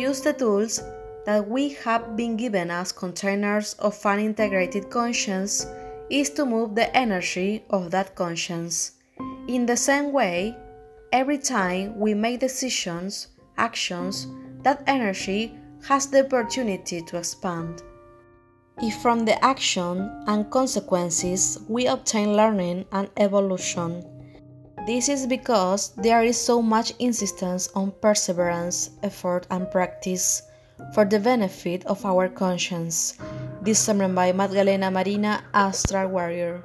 use the tools that we have been given as containers of an integrated conscience is to move the energy of that conscience. In the same way, every time we make decisions, actions, that energy has the opportunity to expand. If from the action and consequences we obtain learning and evolution, this is because there is so much insistence on perseverance, effort, and practice for the benefit of our conscience. This sermon by Magdalena Marina, Astral Warrior.